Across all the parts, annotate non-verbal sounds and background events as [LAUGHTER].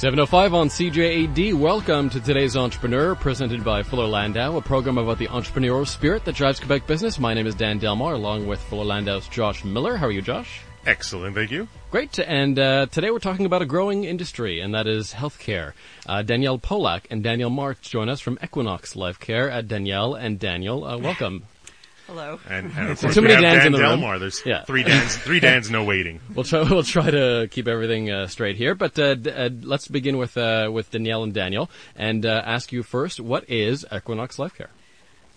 705 on CJAD. Welcome to today's Entrepreneur, presented by Fuller Landau, a program about the entrepreneurial spirit that drives Quebec business. My name is Dan Delmar, along with Fuller Landau's Josh Miller. How are you, Josh? Excellent, thank you. Great. And uh, today we're talking about a growing industry, and that is healthcare. Uh, Danielle Polak and Daniel Marks join us from Equinoxe LifeCare. At Danielle and Daniel, uh, welcome. Hello. And, [LAUGHS] and of course Too we many have Dans Dan in the room. Delmar. There's Yeah. three Dans, three [LAUGHS] Dans, no waiting. We'll try. We'll try to keep everything uh, straight here, but uh, d- uh, let's begin with uh, with Danielle and Daniel, and uh, ask you first: What is Equinoxe LifeCare?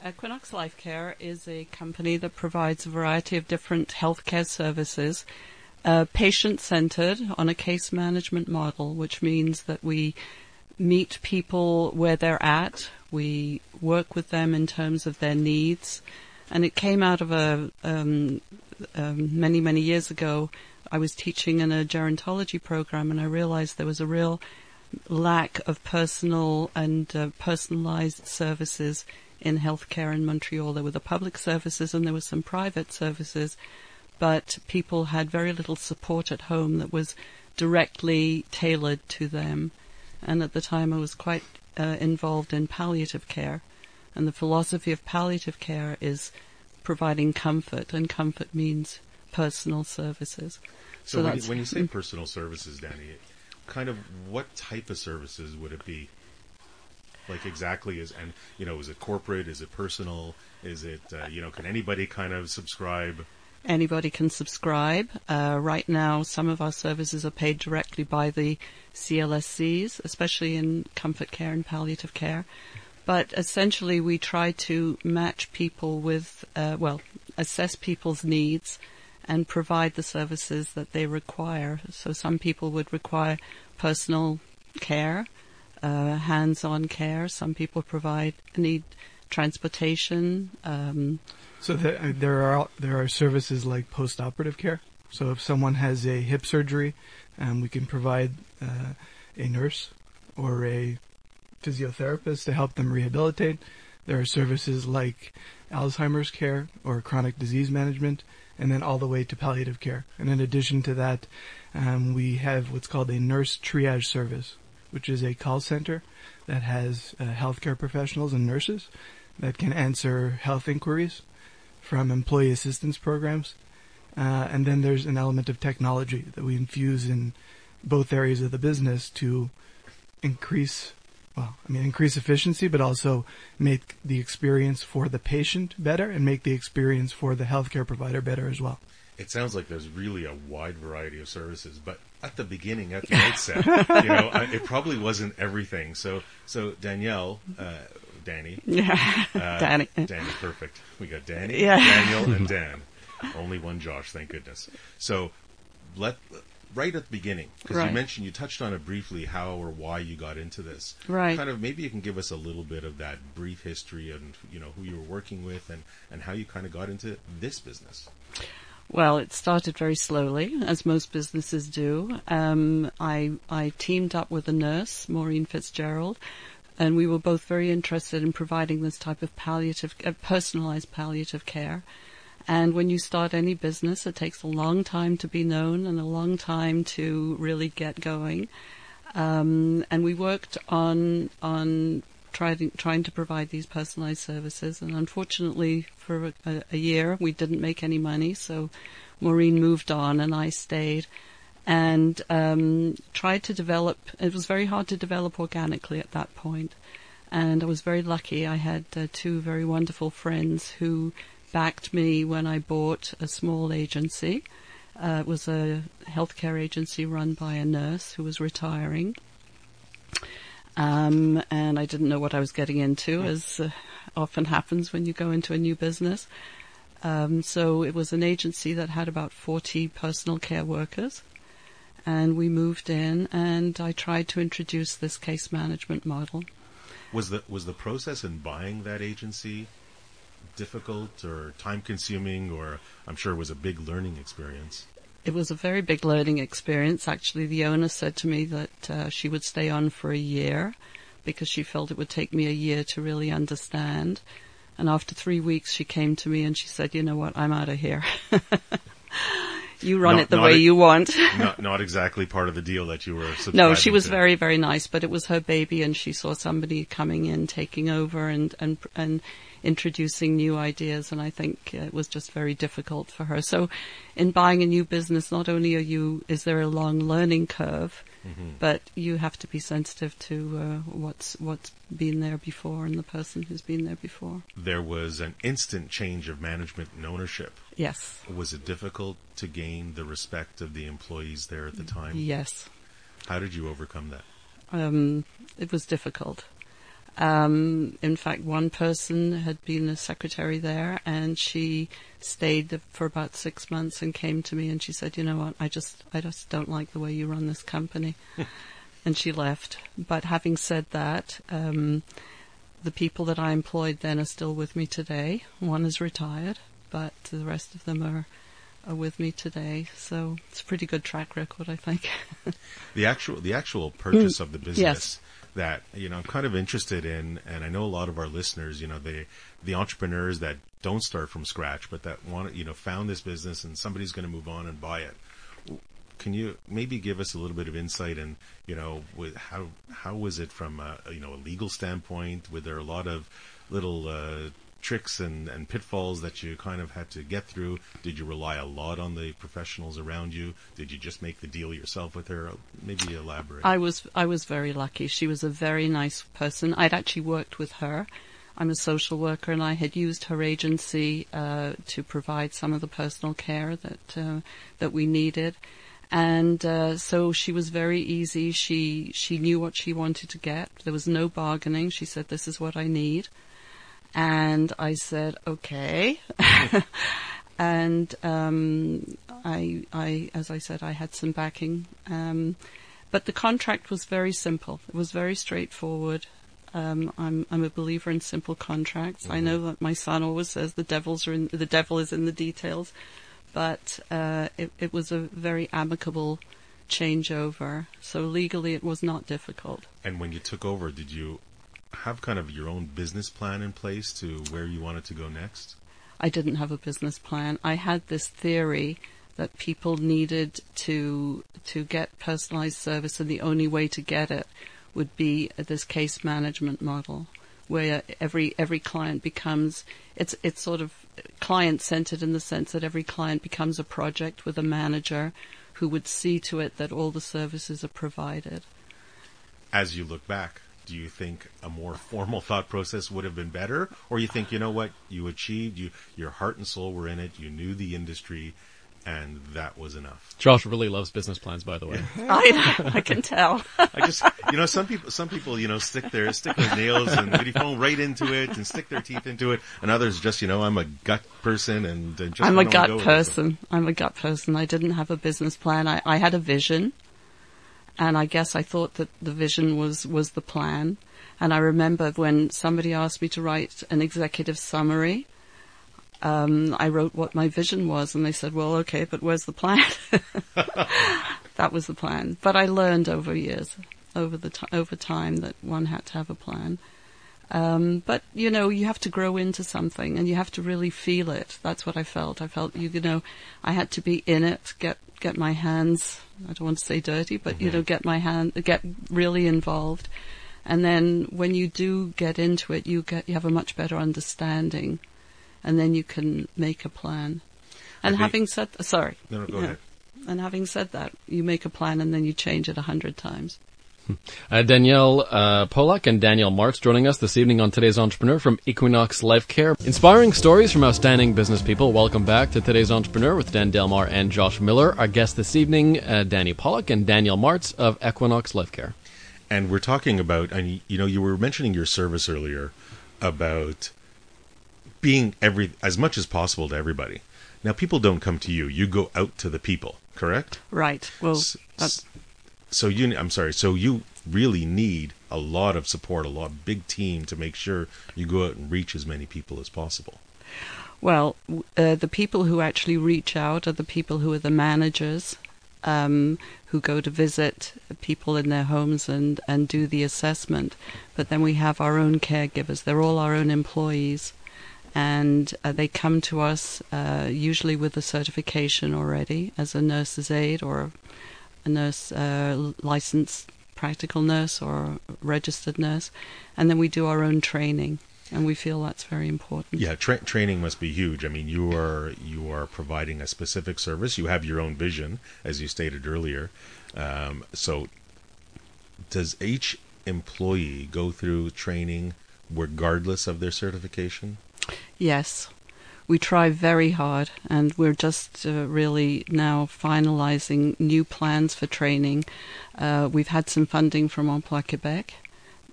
Equinox Life Care is a company that provides a variety of different healthcare services, uh, patient-centered on a case management model, which means that we meet people where they're at. We work with them in terms of their needs, and it came out of a um, um, many many years ago. I was teaching in a gerontology program, and I realized there was a real lack of personal and uh, personalized services in healthcare in Montreal. There were the public services and there were some private services, but people had very little support at home that was directly tailored to them. And at the time, I was quite uh, involved in palliative care. And the philosophy of palliative care is providing comfort, and comfort means personal services. So, So when, you, when you say personal services, Danny, kind of what type of services would it be? Like exactly is and you know is it corporate? Is it personal? Is it uh, you know can anybody kind of subscribe? Anybody can subscribe. Uh, right now, some of our services are paid directly by the CLSCs, especially in comfort care and palliative care. But essentially, we try to match people with, uh, well, assess people's needs and provide the services that they require. So some people would require personal care, uh, hands-on care. Some people provide need transportation. Um, So there, uh, there are there are services like post-operative care. So if someone has a hip surgery, um, we can provide uh, a nurse or a physiotherapist to help them rehabilitate. There are services like Alzheimer's care or chronic disease management, and then all the way to palliative care. And in addition to that, um, we have what's called a nurse triage service, which is a call center that has uh, healthcare professionals and nurses that can answer health inquiries from employee assistance programs. Uh, and then there's an element of technology that we infuse in both areas of the business to increase, well, I mean, increase efficiency, but also make the experience for the patient better and make the experience for the healthcare provider better as well. It sounds like there's really a wide variety of services, but at the beginning, at the outset, you know, I, it probably wasn't everything. So, so Danielle, uh, Danny, [LAUGHS] yeah, uh, Danny. Danny, perfect. We got Danny, Yeah. Daniel, and Dan. Only one Josh, thank goodness. So, let right at the beginning, because you mentioned you touched on it briefly, how or why you got into this. Right. Kind of maybe you can give us a little bit of that brief history and you know who you were working with and and how you kind of got into this business. Well, it started very slowly, as most businesses do. Um, I I teamed up with a nurse, Maureen Fitzgerald, and we were both very interested in providing this type of palliative, uh, personalized palliative care. And when you start any business, it takes a long time to be known and a long time to really get going. Um, and we worked on on trying trying to provide these personalized services. And unfortunately, for a, a year, we didn't make any money. So Maureen moved on, and I stayed and um, tried to develop. It was very hard to develop organically at that point. And I was very lucky. I had uh, two very wonderful friends who backed me when I bought a small agency. Uh, it was a healthcare agency run by a nurse who was retiring. Um, and I didn't know what I was getting into, as uh, often happens when you go into a new business. Um, so it was an agency that had about 40 personal care workers. And we moved in, and I tried to introduce this case management model. Was the was the process in buying that agency difficult or time consuming or I'm sure it was a big learning experience. It was a very big learning experience. Actually, the owner said to me that uh, she would stay on for a year because she felt it would take me a year to really understand. And after three weeks, she came to me and she said, "You know what? I'm out of here." [LAUGHS] You run Not- it the way a- you want. [LAUGHS] not not exactly part of the deal that you were. No, she was to. very, very nice, but it was her baby, and she saw somebody coming in, taking over, and and and introducing new ideas, and I think it was just very difficult for her. So, in buying a new business, not only are you is there a long learning curve, but you have to be sensitive to uh, what's what's been there before and the person who's been there before. There was an instant change of management and ownership. Yes, Was it difficult to gain the respect of the employees there at the time? yes. How did you overcome that? um, it was difficult. Um, in fact, one person had been a secretary there, and she stayed for about six months and came to me and she said, "You know what? I just, I just don't like the way you run this company," [LAUGHS] and she left. But having said that, um, the people that I employed then are still with me today. One is retired, but the rest of them are. Are with me today, so it's a pretty good track record, I think. [LAUGHS] The actual the actual purchase of the business. Yes. That you know I'm kind of interested in, and I know a lot of our listeners, you know, they the entrepreneurs that don't start from scratch, but that want you know found this business and somebody's going to move on and buy it. Can you maybe give us a little bit of insight in you know how how was it from a, you know a legal standpoint? Were there a lot of little uh, tricks and, and pitfalls that you kind of had to get through? Did you rely a lot on the professionals around you? Did you just make the deal yourself with her? Maybe elaborate. I was I was very lucky. She was a very nice person. I'd actually worked with her. I'm a social worker, and I had used her agency uh, to provide some of the personal care that uh, that we needed. And uh, so she was very easy. She she knew what she wanted to get. There was no bargaining. She said, "This is what I need," and I said, "Okay." [LAUGHS] and um, I, I, as I said, I had some backing. Um, but the contract was very simple. It was very straightforward. Um, I'm I'm a believer in simple contracts. I know that my son always says the devil's are in the devil is in the details, but uh, it it was a very amicable changeover. So legally, it was not difficult. and when you took over, did you have kind of your own business plan in place to where you wanted to go next? I didn't have a business plan. I had this theory that people needed to to get personalized service, and the only way to get it would be this case management model, where every every client becomes it's it's sort of client centered in the sense that every client becomes a project with a manager who would see to it that all the services are provided. As you look back, do you think a more formal thought process would have been better, or you think you know what you achieved, you your heart and soul were in it, you knew the industry, and that was enough? Josh really loves business plans, by the way. [LAUGHS] I I can tell. [LAUGHS] I just, you know, some people, some people, you know, stick their stick their nails and really fall right into it and stick their teeth into it, and others just, you know, I'm a gut person and just I'm a gut go person. I'm a gut person. I didn't have a business plan. I, I had a vision, and I guess I thought that the vision was was the plan. And I remember when somebody asked me to write an executive summary, um, I wrote what my vision was, and they said, "Well, okay, but where's the plan?" [LAUGHS] that was the plan. But I learned over years, over the ti over time, that one had to have a plan. Um, but you know, you have to grow into something, and you have to really feel it. That's what I felt. I felt you know, I had to be in it, get get my hands. I don't want to say dirty, but you mm-hmm. know, get my hand, get really involved. And then when you do get into it, you get you have a much better understanding, and then you can make a plan. And having said, sorry, No, no, go Yeah. ahead. and having said that, you make a plan and then you change it a hundred times. Uh, Danielle uh, Polak and Daniel Marks joining us this evening on today's Entrepreneur from Equinoxe LifeCare. Inspiring stories from outstanding business people. Welcome back to today's Entrepreneur with Dan Delmar and Josh Miller. Our guests this evening, uh, Danny Pollock and Daniel Martz of Equinoxe LifeCare. And we're talking about, and you know, you were mentioning your service earlier about being every as much as possible to everybody. Now, people don't come to you; you go out to the people. Correct? Right. Well, S- that's, So you, I'm sorry. So you really need a lot of support, a lot big team to make sure you go out and reach as many people as possible. Well, uh, the people who actually reach out are the people who are the managers, um, who go to visit people in their homes and, and do the assessment. But then we have our own caregivers. They're all our own employees. and uh, they come to us uh, usually with a certification already as a nurse's aide or a nurse uh, licensed practical nurse or registered nurse, and then we do our own training, and we feel that's very important. Yeah, tra- training must be huge. I mean, you are you are providing a specific service. You have your own vision, as you stated earlier. Um, so, does each employee go through training regardless of their certification? Yes, we try very hard, and we're just uh, really now finalizing new plans for training. Uh, we've had some funding from Emploi Quebec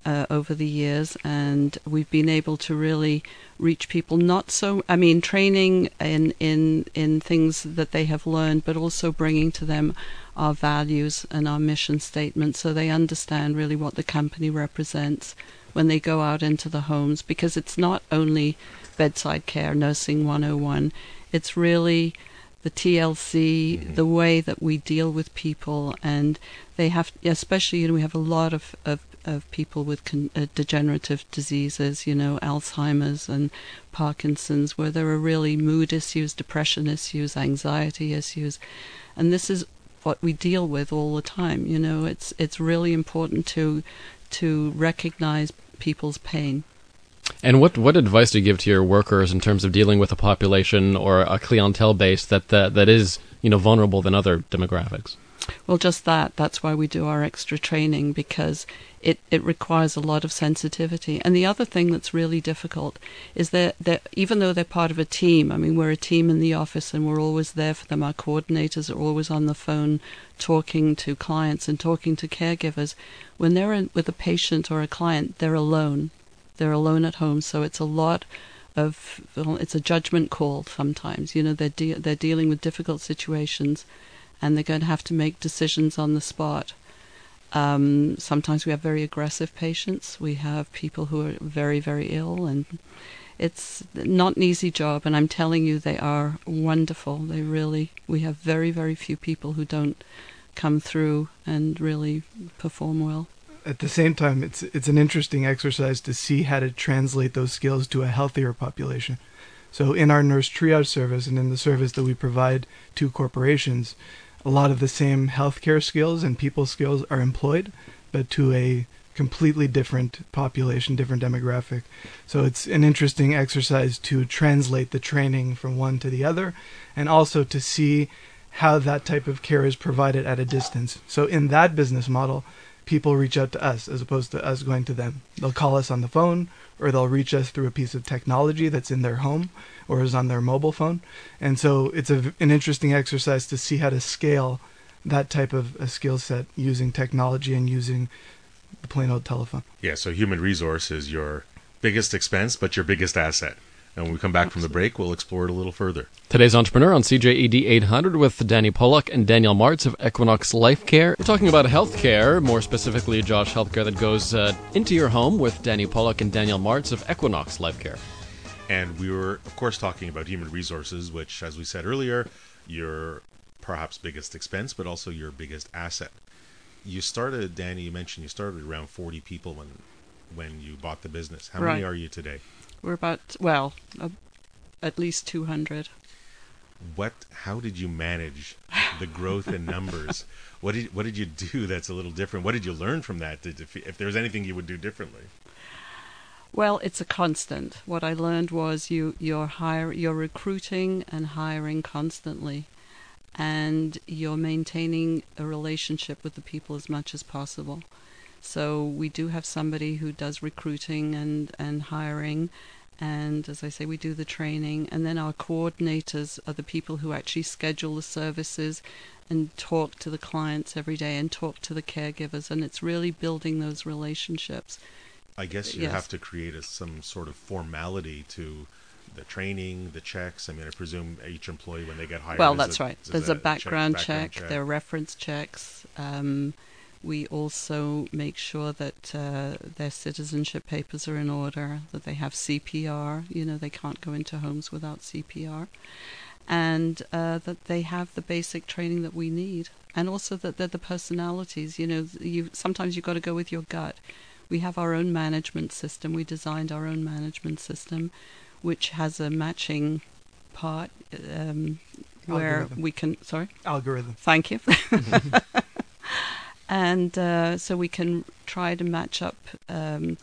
uh, over the years, and we've been able to really reach people. Not so, I mean, training in in in things that they have learned, but also bringing to them our values and our mission statement, so they understand really what the company represents when they go out into the homes. Because it's not only bedside care, nursing 101. It's really the TLC, mm-hmm. the way that we deal with people, and they have, especially, you know, we have a lot of, of, of people with con- uh, degenerative diseases, you know, Alzheimer's and Parkinson's, where there are really mood issues, depression issues, anxiety issues, and this is what we deal with all the time. You know, it's it's really important to to recognize people's pain. And what, what advice do you give to your workers in terms of dealing with a population or a clientele base that, that, that is you know vulnerable than other demographics? Well, just that. That's why we do our extra training because it, it requires a lot of sensitivity. And the other thing that's really difficult is that, that even though they're part of a team, I mean, we're a team in the office and we're always there for them. Our coordinators are always on the phone talking to clients and talking to caregivers. When they're in, with a patient or a client, they're alone they're alone at home, so it's a lot of it's a judgment call sometimes. You know, they're de- they're dealing with difficult situations, and they're going to have to make decisions on the spot. Um, sometimes we have very aggressive patients. We have people who are very very ill, and it's not an easy job. And I'm telling you, they are wonderful. They really. We have very very few people who don't come through and really perform well at the same time, it's it's an interesting exercise to see how to translate those skills to a healthier population. So in our nurse triage service and in the service that we provide to corporations, a lot of the same healthcare skills and people skills are employed, but to a completely different population, different demographic. So it's an interesting exercise to translate the training from one to the other and also to see how that type of care is provided at a distance. So in that business model, people reach out to us as opposed to us going to them. They'll call us on the phone or they'll reach us through a piece of technology that's in their home or is on their mobile phone. And so it's a, an interesting exercise to see how to scale that type of a skill set using technology and using the plain old telephone. Yeah, so human resource is your biggest expense, but your biggest asset. And when we come back from the break, we'll explore it a little further. Today's Entrepreneur on CJAD 800 with Danny Pollock and Danielle Martz of Equinoxe LifeCare. We're talking about healthcare, more specifically Josh Healthcare that goes uh, into your home with Danny Pollock and Danielle Martz of Equinoxe LifeCare. And we were, of course, talking about human resources, which, as we said earlier, your perhaps biggest expense, but also your biggest asset. You started, Danny, you mentioned you started around 40 people when when you bought the business. How right. many are you today? We're about well, uh, at least two hundred. What? How did you manage the growth in numbers? [LAUGHS] what did What did you do that's a little different? What did you learn from that? Did, if, if there's anything you would do differently? Well, it's a constant. What I learned was you you're hire you're recruiting and hiring constantly, and you're maintaining a relationship with the people as much as possible. So we do have somebody who does recruiting and, and hiring. And as I say, we do the training. And then our coordinators are the people who actually schedule the services and talk to the clients every day and talk to the caregivers. And it's really building those relationships. I guess you yes. have to create a, some sort of formality to the training, the checks. I mean, I presume each employee when they get hired. Well, that's a, right. There's a, a background, check, background check, check, there are reference checks. Um, we also make sure that uh, their citizenship papers are in order, that they have CPR. You know, they can't go into homes without CPR. And uh, that they have the basic training that we need. And also that they're the personalities. You know, you sometimes you've got to go with your gut. We have our own management system. We designed our own management system. which has a matching part um, where Algorithm. we can. Sorry. Algorithm. Thank you. [LAUGHS] [LAUGHS] and uh, so we can try to match up um,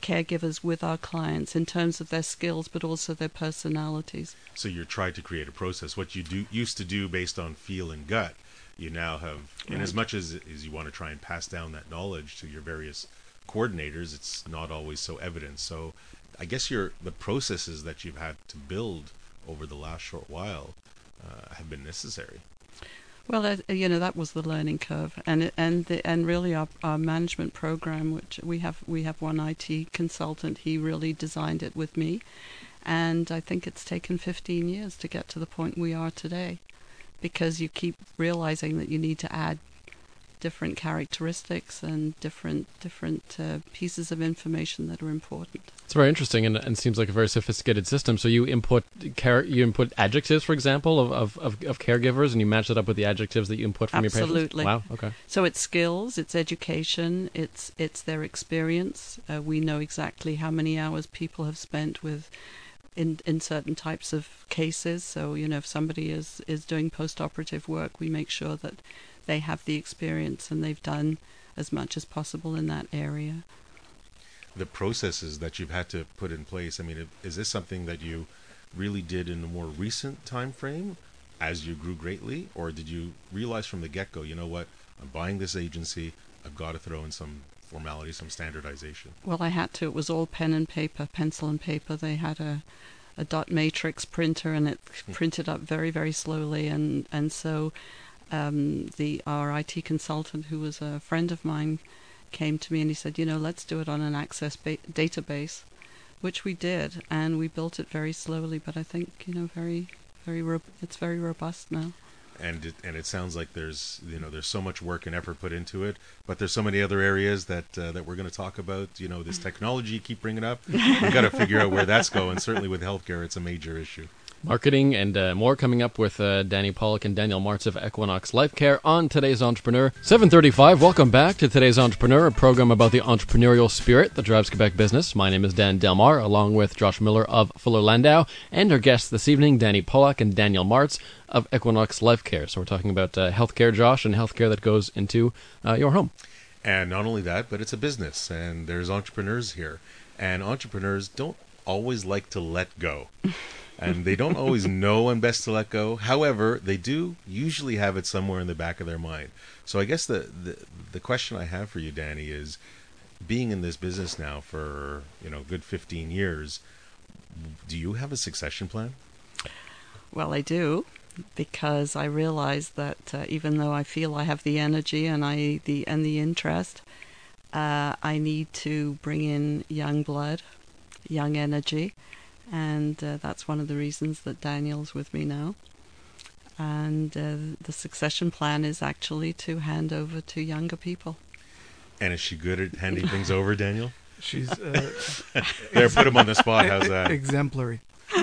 caregivers with our clients in terms of their skills, but also their personalities. So you're trying to create a process. What you do used to do based on feel and gut, you now have, Right. as much as, as you want to try and pass down that knowledge to your various coordinators, it's not always so evident. So I guess your the processes that you've had to build over the last short while uh, have been necessary. Well, you know that was the learning curve, and and the, and really our, our management program, which we have we have one IT consultant. He really designed it with me, and I think it's taken 15 years to get to the point we are today, because you keep realizing that you need to add different characteristics and different different uh, pieces of information that are important. It's very interesting and, and seems like a very sophisticated system. So you input char- you input adjectives, for example, of, of, of, of caregivers, and you match that up with the adjectives that you input from Absolutely. your patients. Wow. Okay. So it's skills, it's education, it's it's their experience. Uh, we know exactly how many hours people have spent with in in certain types of cases. So you know, if somebody is is doing post-operative work, we make sure that they have the experience and they've done as much as possible in that area. The processes that you've had to put in place. I mean, is this something that you really did in a more recent time frame as you grew greatly, or did you realize from the get go, you know what, I'm buying this agency, I've got to throw in some formality, some standardization. Well, I had to. It was all pen and paper, pencil and paper. They had a a dot matrix printer, and it hmm. printed up very, very slowly. And and so um, the our IT consultant, who was a friend of mine, came to me and he said, you know, let's do it on an Access ba- database, which we did, and we built it very slowly. But I think you know, very, very, ro- it's very robust now. And it, and it sounds like there's you know there's so much work and effort put into it, but there's so many other areas that uh, that we're going to talk about. You know, this technology you keep bringing up, we've got to figure out where that's going. Certainly with healthcare, it's a major issue. Marketing and uh, more coming up with uh, Danny Pollock and Daniel Martz of Equinoxe LifeCare on today's Entrepreneur. 735, welcome back to today's Entrepreneur, a program about the entrepreneurial spirit that drives Quebec business. My name is Dan Delmar, along with Josh Miller of Fuller Landau, and our guests this evening, Danny Pollock and Daniel Martz of Equinoxe LifeCare. So we're talking about uh, healthcare, Josh, and healthcare that goes into uh, your home. And not only that, but it's a business, and there's entrepreneurs here, and entrepreneurs don't always like to let go. [LAUGHS] and they don't always [LAUGHS] know when best to let go. However, they do usually have it somewhere in the back of their mind. So I guess the, the the question I have for you, Danny, is being in this business now for you know a good fifteen years. Do you have a succession plan? Well, I do because I realize that uh, even though I feel I have the energy and I the and the interest, uh, I need to bring in young blood, young energy, and uh, that's one of the reasons that Daniel's with me now. And uh, the succession plan is actually to hand over to younger people. And is she good at handing things over, Daniel? [LAUGHS] She's uh, [LAUGHS] There, put him on the spot. How's that? exemplary. [LAUGHS]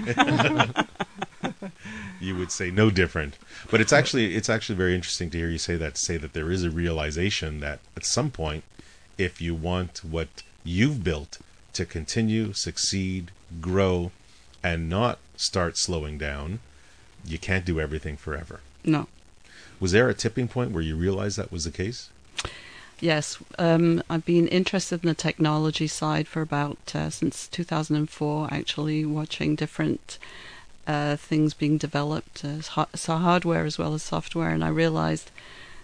you would say no different. But it's actually it's actually very interesting to hear you say that. To say that there is a realization that at some point, if you want what you've built to continue, succeed, grow, and not start slowing down, you can't do everything forever. No. Was there a tipping point where you realized that was the case? Yes, um, I've been interested in the technology side for about uh, since 2004. Actually, watching different uh, things being developed, uh, so hardware as well as software, and I realized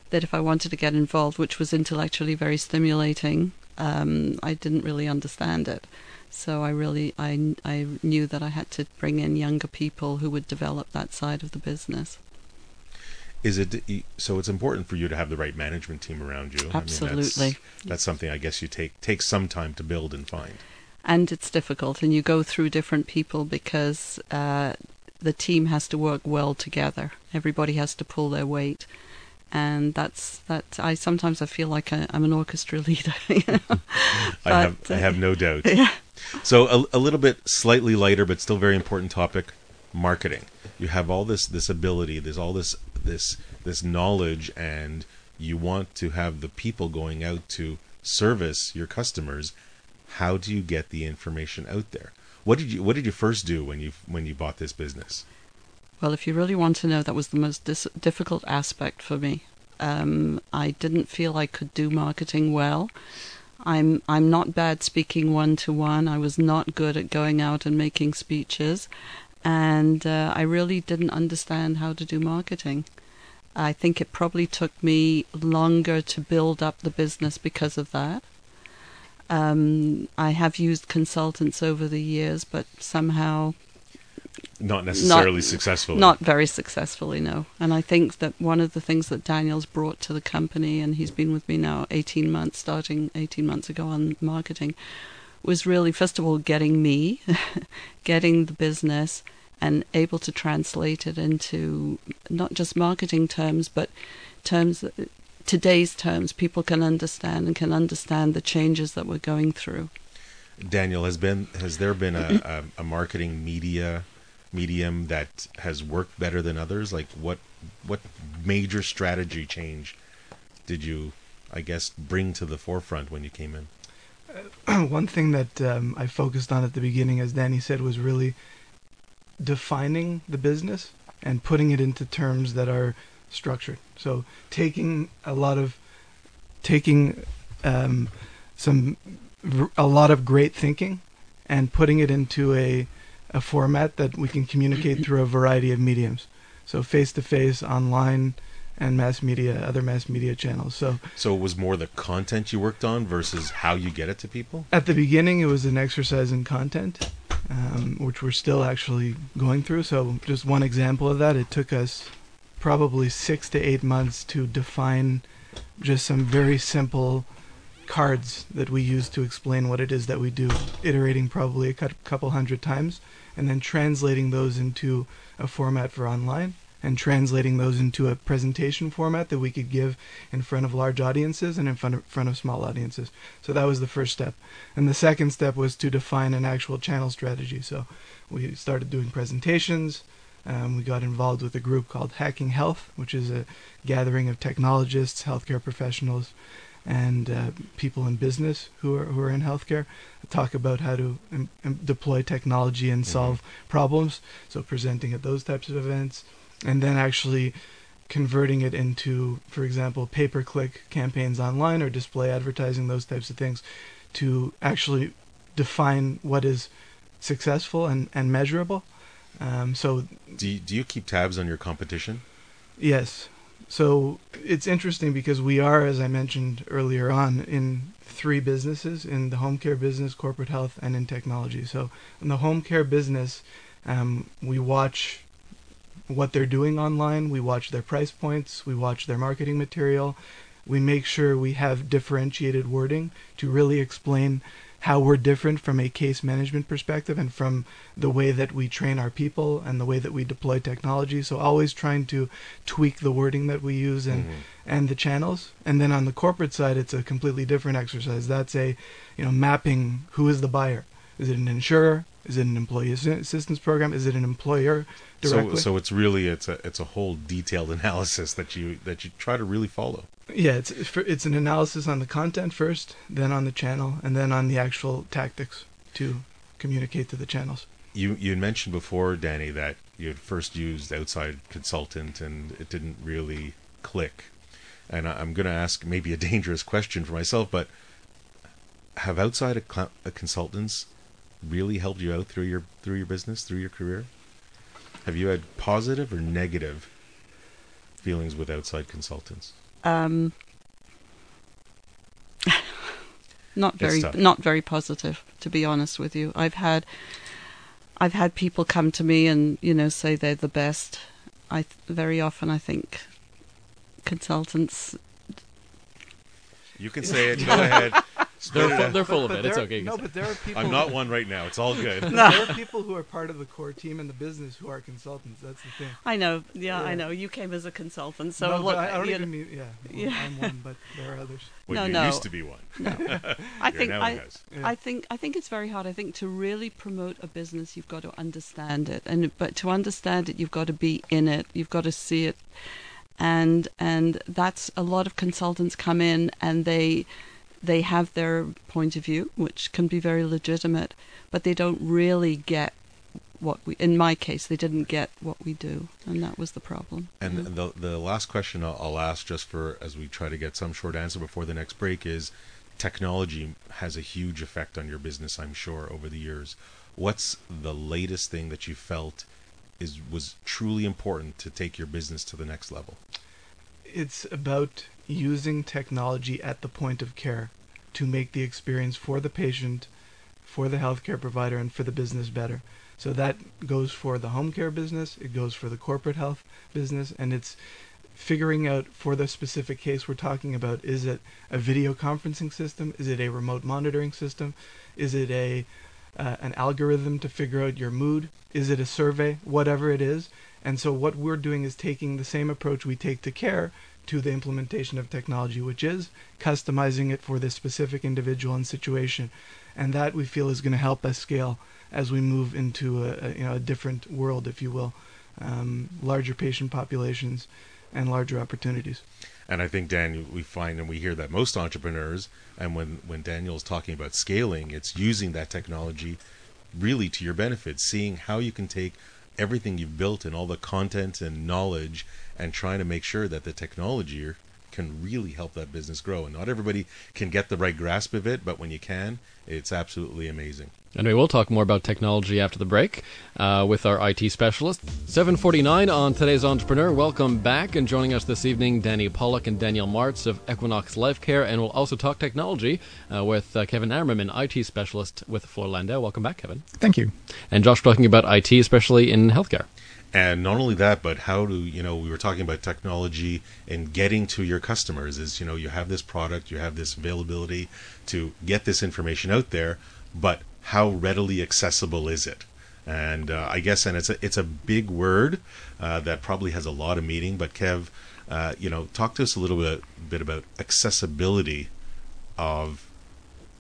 that if I wanted to get involved, which was intellectually very stimulating, um, I didn't really understand it. So I really I, I knew that I had to bring in younger people who would develop that side of the business. Is it so? It's important for you to have the right management team around you. Absolutely. I mean, that's, that's something I guess you take takes some time to build and find. and it's difficult and you go through different people because uh, the team has to work well together everybody has to pull their weight and that's that i sometimes i feel like I, i'm an orchestra [LAUGHS] leader you know? [LAUGHS] I have I uh, have no doubt. [LAUGHS] yeah So a, a little bit slightly lighter, but still very important topic: marketing. You have all this this ability, there's all this this this knowledge, and you want to have the people going out to service your customers. How do you get the information out there? What did you What did you first do when you when you bought this business? Well, if you really want to know, that was the most dis- difficult aspect for me. Um, I didn't feel I could do marketing well. I'm I'm not bad speaking one to one. I was not good at going out and making speeches, and uh, I really didn't understand how to do marketing. I think it probably took me longer to build up the business because of that. Um, I have used consultants over the years, but somehow Not necessarily successfully. not very successfully, no. And I think that one of the things that Daniel's brought to the company, and he's been with me now 18 months, starting 18 months ago on marketing, was really, first of all, getting me, [LAUGHS] getting the business, and able to translate it into not just marketing terms, but terms that today's terms people can understand and can understand the changes that we're going through. Daniel, has been has there been a, a, a marketing media medium that has worked better than others? Like what what major strategy change did you, I guess, bring to the forefront when you came in? [CLEARS THROAT] one thing that um, I focused on at the beginning, as Danny said, was really defining the business and putting it into terms that are structured. So taking a lot of taking um, some a lot of great thinking and putting it into a a format that we can communicate through a variety of mediums. So face to face, online, and mass media, other mass media channels. So So it was more the content you worked on versus how you get it to people. at the beginning, it was an exercise in content, um, which we're still actually going through. So just one example of that, it took us probably six to eight months to define just some very simple cards that we use to explain what it is that we do, iterating probably a couple hundred times, and then translating those into a format for online, and translating those into a presentation format that we could give in front of large audiences and in front of, front of small audiences. So that was the first step. And the second step was to define an actual channel strategy. So we started doing presentations. Um, we got involved with a group called Hacking Health, which is a gathering of technologists, healthcare professionals, and uh, people in business who are who are in healthcare talk about how to im- im- deploy technology and solve problems. So presenting at those types of events, and then actually converting it into, for example, pay-per-click campaigns online or display advertising, those types of things, to actually define what is successful and, and measurable. Um, so Do you, do you keep tabs on your competition? Yes. So it's interesting because we are, as I mentioned earlier on, in three businesses in the home care business, corporate health, and in technology. So in the home care business, um, we watch what they're doing online, we watch their price points, we watch their marketing material, we make sure we have differentiated wording to really explain how we're different from a case management perspective and from the way that we train our people and the way that we deploy technology. So always trying to tweak the wording that we use and mm-hmm. and the channels. And then on the corporate side, it's a completely different exercise. That's a you know mapping who is the buyer. Is it an insurer? Is it an employee assistance program? Is it an employer directly? So so it's really it's a it's a whole detailed [LAUGHS] analysis that you that you try to really follow. Yeah, it's it's an analysis on the content first, then on the channel, and then on the actual tactics to communicate to the channels. You you had mentioned before, Danny, that you had first used outside consultant and it didn't really click. And I- I'm going to ask maybe a [LAUGHS] dangerous question for myself, but have outside ac- uh, consultants really helped you out through your through your business, through your career? Have you had positive or negative feelings with outside consultants? Um, [LAUGHS] not very, not very positive, to be honest with you. I've had, I've had people come to me and you know say they're the best. I very often I think consultants. You can [LAUGHS] say it. Go ahead. Spit They're, it fu- out. they're full of But it. It's okay. No, but there are people. I'm not one right now. It's all good. [LAUGHS] [LAUGHS] but there are people who are part of the core team in the business who are consultants. That's the thing. I know, yeah, I know. You came as a consultant, so no, look, I, I don't even know, mean. Yeah, Yeah. I'm one, but there are others. [LAUGHS] Well, No, you no. used to be one. I think now I, a house. Yeah. I think I think it's very hard. I think to really promote a business, you've got to understand it, and but to understand it, you've got to be in it. You've got to see it, and and that's a lot of consultants come in and they they have their point of view, which can be very legitimate, but they don't really get what we. In my case, they didn't get what we do, and that was the problem. And Mhm. the the last question I'll, I'll ask, just for as we try to get some short answer before the next break, is technology has a huge effect on your business, I'm sure, over the years. What's the latest thing that you felt is was truly important to take your business to the next level? It's about using technology at the point of care to make the experience for the patient, for the healthcare provider, and for the business better. So that goes for the home care business, it goes for the corporate health business, and it's figuring out for the specific case we're talking about is it a video conferencing system? Is it a remote monitoring system? Is it a uh, an algorithm to figure out your mood? Is it a survey? Whatever it is. And so what we're doing is taking the same approach we take to care to the implementation of technology, which is customizing it for this specific individual and situation. And that we feel is going to help us scale as we move into a, a you know a different world, if you will, um, larger patient populations and larger opportunities. And I think Dan, we find and we hear that most entrepreneurs, and when when Daniel's talking about scaling, it's using that technology really to your benefit, seeing how you can take everything you've built and all the content and knowledge, and trying to make sure that the technology can really help that business grow. And not everybody can get the right grasp of it, but when you can, it's absolutely amazing. Anyway, we'll talk more about technology after the break uh, with our IT specialist. 749 on today's Entrepreneur. Welcome back. And joining us this evening, Danny Pollock and Danielle Martz of Equinoxe LifeCare. And we'll also talk technology uh, with uh, Kevin Ammerman, IT specialist with Fuller Landau. Welcome back, Kevin. Thank you. And Josh talking about IT, especially in healthcare. And not only that but how do you know we were talking about technology and getting to your customers is you know you have this product you have this availability to get this information out there but how readily accessible is it? And uh, i guess and it's a it's a big word uh, that probably has a lot of meaning but kev uh, you know talk to us a little bit bit about accessibility of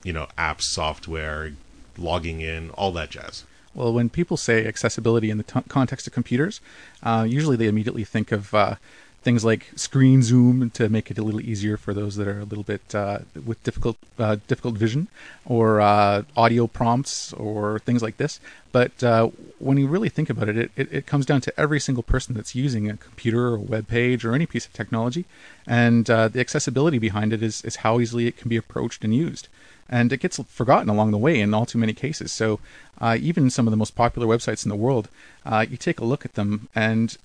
you know apps software logging in all that jazz Well, when people say accessibility in the t- context of computers, uh, usually they immediately think of uh, things like screen zoom to make it a little easier for those that are a little bit uh, with difficult uh, difficult vision, or uh, audio prompts, or things like this. But uh, when you really think about it, it, it, it comes down to every single person that's using a computer or a web page or any piece of technology, and the accessibility behind it is, is how easily it can be approached and used and it gets forgotten along the way in all too many cases. So, uh, even some of the most popular websites in the world, uh, you take a look at them, and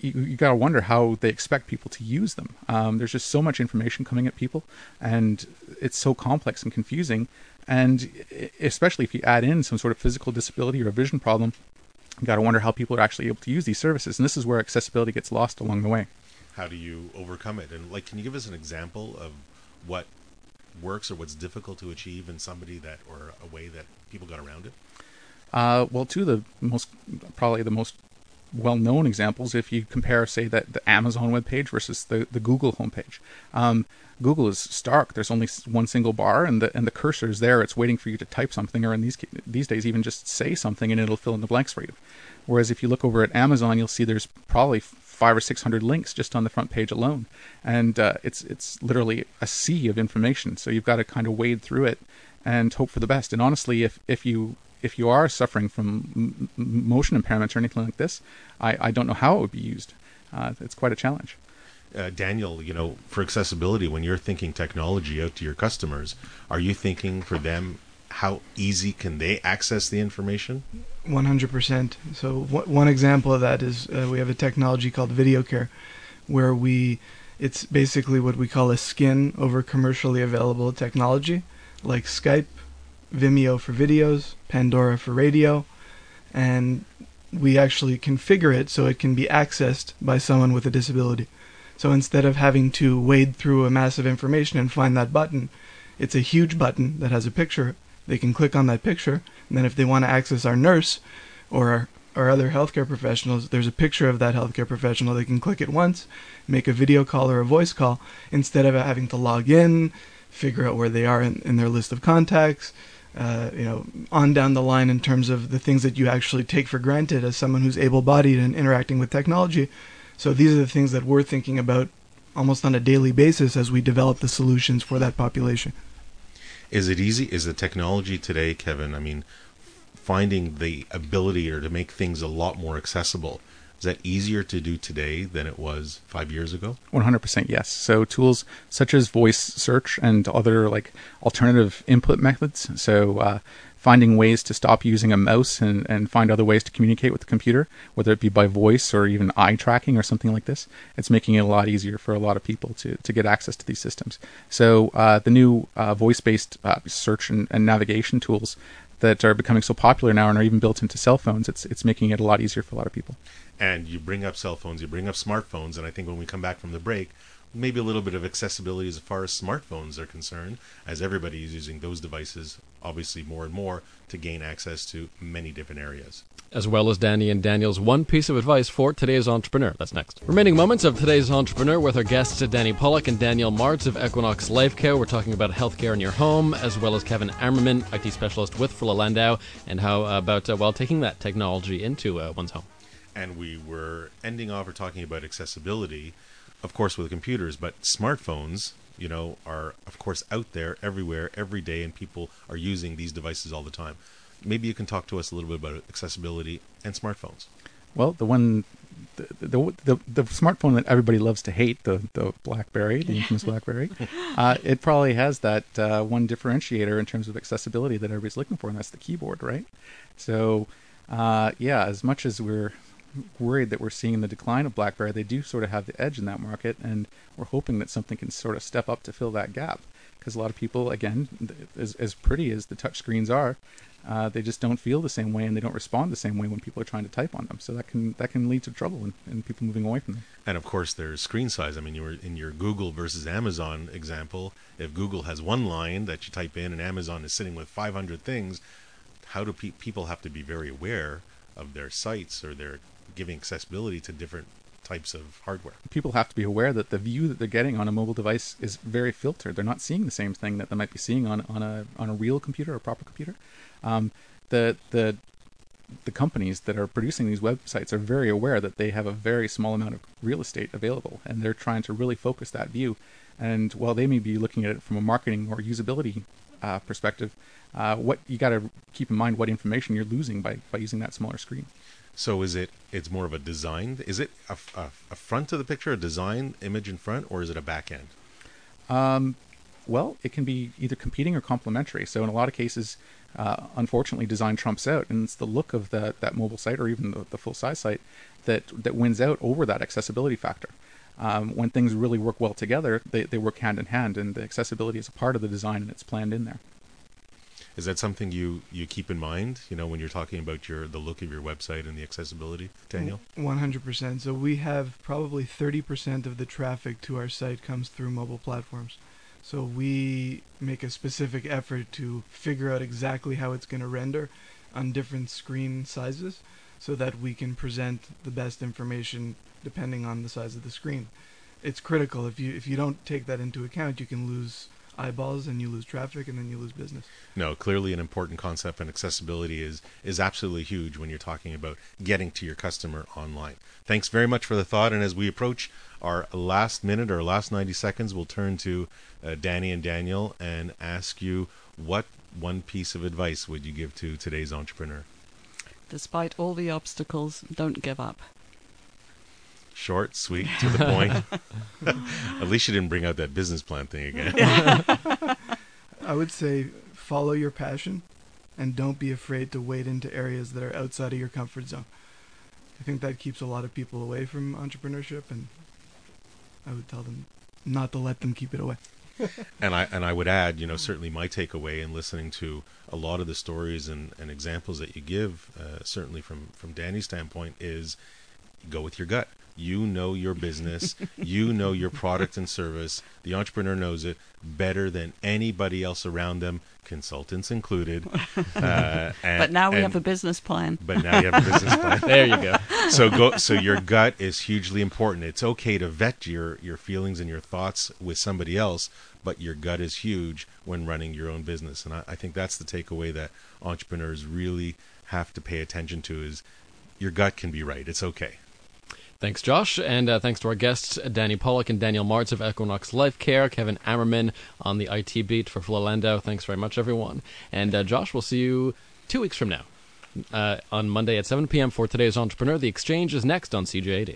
you, you got to wonder how they expect people to use them. Um, there's just so much information coming at people, and it's so complex and confusing. And especially if you add in some sort of physical disability or a vision problem, you got to wonder how people are actually able to use these services. And this is where accessibility gets lost along the way. how do you overcome it and like can you give us an example of what works or what's difficult to achieve in somebody that or a way that people got around it Uh, well, two of the most probably the most well-known examples, if you compare, say, that the Amazon webpage versus the, the Google homepage. Um, Google is stark. There's only one single bar, and the and the cursor is there. It's waiting for you to type something, or in these these days, even just say something, and it'll fill in the blanks for you. Whereas if you look over at Amazon, you'll see there's probably five or six hundred links just on the front page alone, and uh, it's it's literally a sea of information. So you've got to kind of wade through it and hope for the best. And honestly, if if you if you are suffering from m- motion impairments or anything like this, I, I don't know how it would be used. Uh, it's quite a challenge. uh, daniel you know for accessibility when you're thinking technology out to your customers are you thinking for them how easy can they access the information 100%. So w- one example of that is uh, we have a technology called Video Care, where we it's basically what we call a skin over commercially available technology, like Skype, Vimeo for videos, Pandora for radio, and we actually configure it so it can be accessed by someone with a disability. So instead of having to wade through a mass of information and find that button, it's a huge button that has a picture. They can click on that picture, and then if they want to access our nurse or our, other healthcare professionals, there's a picture of that healthcare professional. They can click it once, make a video call or a voice call, instead of having to log in, figure out where they are in, in their list of contacts, uh, you know, on down the line in terms of the things that you actually take for granted as someone who's able-bodied and interacting with technology. So these are the things that we're thinking about almost on a daily basis as we develop the solutions for that population. Is it easy? Is the technology today, Kevin? I mean, finding the ability or to make things a lot more accessible. Is that easier to do today than it was five years ago? 100% yes. So tools such as voice search and other like alternative input methods. So uh, finding ways to stop using a mouse and, and find other ways to communicate with the computer, whether it be by voice or even eye tracking or something like this. It's making it a lot easier for a lot of people to, to get access to these systems. So uh, the new uh, voice-based uh, search and, and navigation tools that are becoming so popular now and are even built into cell phones, it's it's making it a lot easier for a lot of people. And you bring up cell phones, you bring up smartphones, and I think when we come back from the break, maybe a little bit of accessibility as far as smartphones are concerned, as everybody is using those devices, obviously more and more, to gain access to many different areas. As well as Danny and Daniel's one piece of advice for today's entrepreneur. That's next. Remaining moments of today's entrepreneur with our guests Danny Pollock and Daniel Martz of Equinoxe LifeCare. We're talking about healthcare in your home, as well as Kevin Ammerman, IT specialist with Fuller Landau, and how about uh, well taking that technology into uh, one's home. And we were ending off or talking about accessibility of course, with computers, but smartphones, you know, are of course out there everywhere, every day, and people are using these devices all the time. Maybe you can talk to us a little bit about accessibility and smartphones. Well, the one, the the, the, the smartphone that everybody loves to hate, the the BlackBerry, the infamous [LAUGHS] BlackBerry, uh, it probably has that uh, one differentiator in terms of accessibility that everybody's looking for, and that's the keyboard, right? So, uh, yeah, as much as we're worried that we're seeing the decline of BlackBerry, they do sort of have the edge in that market, and we're hoping that something can sort of step up to fill that gap. Because a lot of people, again, as, as pretty as the touchscreens are, uh, they just don't feel the same way and they don't respond the same way when people are trying to type on them. So that can that can lead to trouble and, people moving away from them. And of course, there's screen size. I mean, you were in your Google versus Amazon example. If Google has one line that you type in and Amazon is sitting with 500 things, how do pe- people have to be very aware of their sites or their giving accessibility to different types of hardware. People have to be aware that the view that they're getting on a mobile device is very filtered. They're not seeing the same thing that they might be seeing on, on a on a real computer, a proper computer. Um, the the the companies that are producing these websites are very aware that they have a very small amount of real estate available, and they're trying to really focus that view. And while they may be looking at it from a marketing or usability uh, perspective, uh, what you got to keep in mind what information you're losing by by using that smaller screen. So is it? It's more of a design. Is it a, a, a front of the picture, a design image in front, or is it a back end? Um, well, it can be either competing or complementary. So in a lot of cases, uh, unfortunately, design trumps out, and it's the look of that that mobile site or even the, the full size site that that wins out over that accessibility factor. Um, when things really work well together, they, they work hand in hand, and the accessibility is a part of the design and it's planned in there. Is that something you, you keep in mind? You know, when you're talking about your the look of your website and the accessibility, Daniel. One hundred percent. So we have probably thirty percent of the traffic to our site comes through mobile platforms. So we make a specific effort to figure out exactly how it's going to render on different screen sizes, so that we can present the best information depending on the size of the screen. It's critical. If you if you don't take that into account, you can lose eyeballs and you lose traffic and then you lose business. No, clearly an important concept and accessibility is is absolutely huge when you're talking about getting to your customer online. Thanks very much for the thought and as we approach our last minute or last 90 seconds we'll turn to uh, Danny and Daniel and ask you what one piece of advice would you give to today's entrepreneur? Despite all the obstacles, don't give up. Short, sweet, to the point. [LAUGHS] At least you didn't bring out that business plan thing again. I would say follow your passion and don't be afraid to wade into areas that are outside of your comfort zone. I think that keeps a lot of people away from entrepreneurship and I would tell them not to let them keep it away. [LAUGHS] and I and I would add, you know, certainly my takeaway in listening to a lot of the stories and, and examples that you give, uh, certainly from from Danny's standpoint, is go with your gut. You know your business. [LAUGHS] you know your product and service. The entrepreneur knows it better than anybody else around them, consultants included. [LAUGHS] Uh, and, but now we and, have a business plan. But now you have a business plan. [LAUGHS] there you go. So go. So your gut is hugely important. It's okay to vet your your feelings and your thoughts with somebody else, but your gut is huge when running your own business. And I, I think that's the takeaway that entrepreneurs really have to pay attention to: is your gut can be right. It's okay. Thanks, Josh, and uh, thanks to our guests, Danny Pollock and Daniel Martz of Equinoxe LifeCare, Kevin Ammerman on the IT beat for Fuller Landau. Thanks very much, everyone. And uh, Josh, we'll see you two weeks from now uh, on Monday at 7 p.m. for today's Entrepreneur. The Exchange is next on CJAD.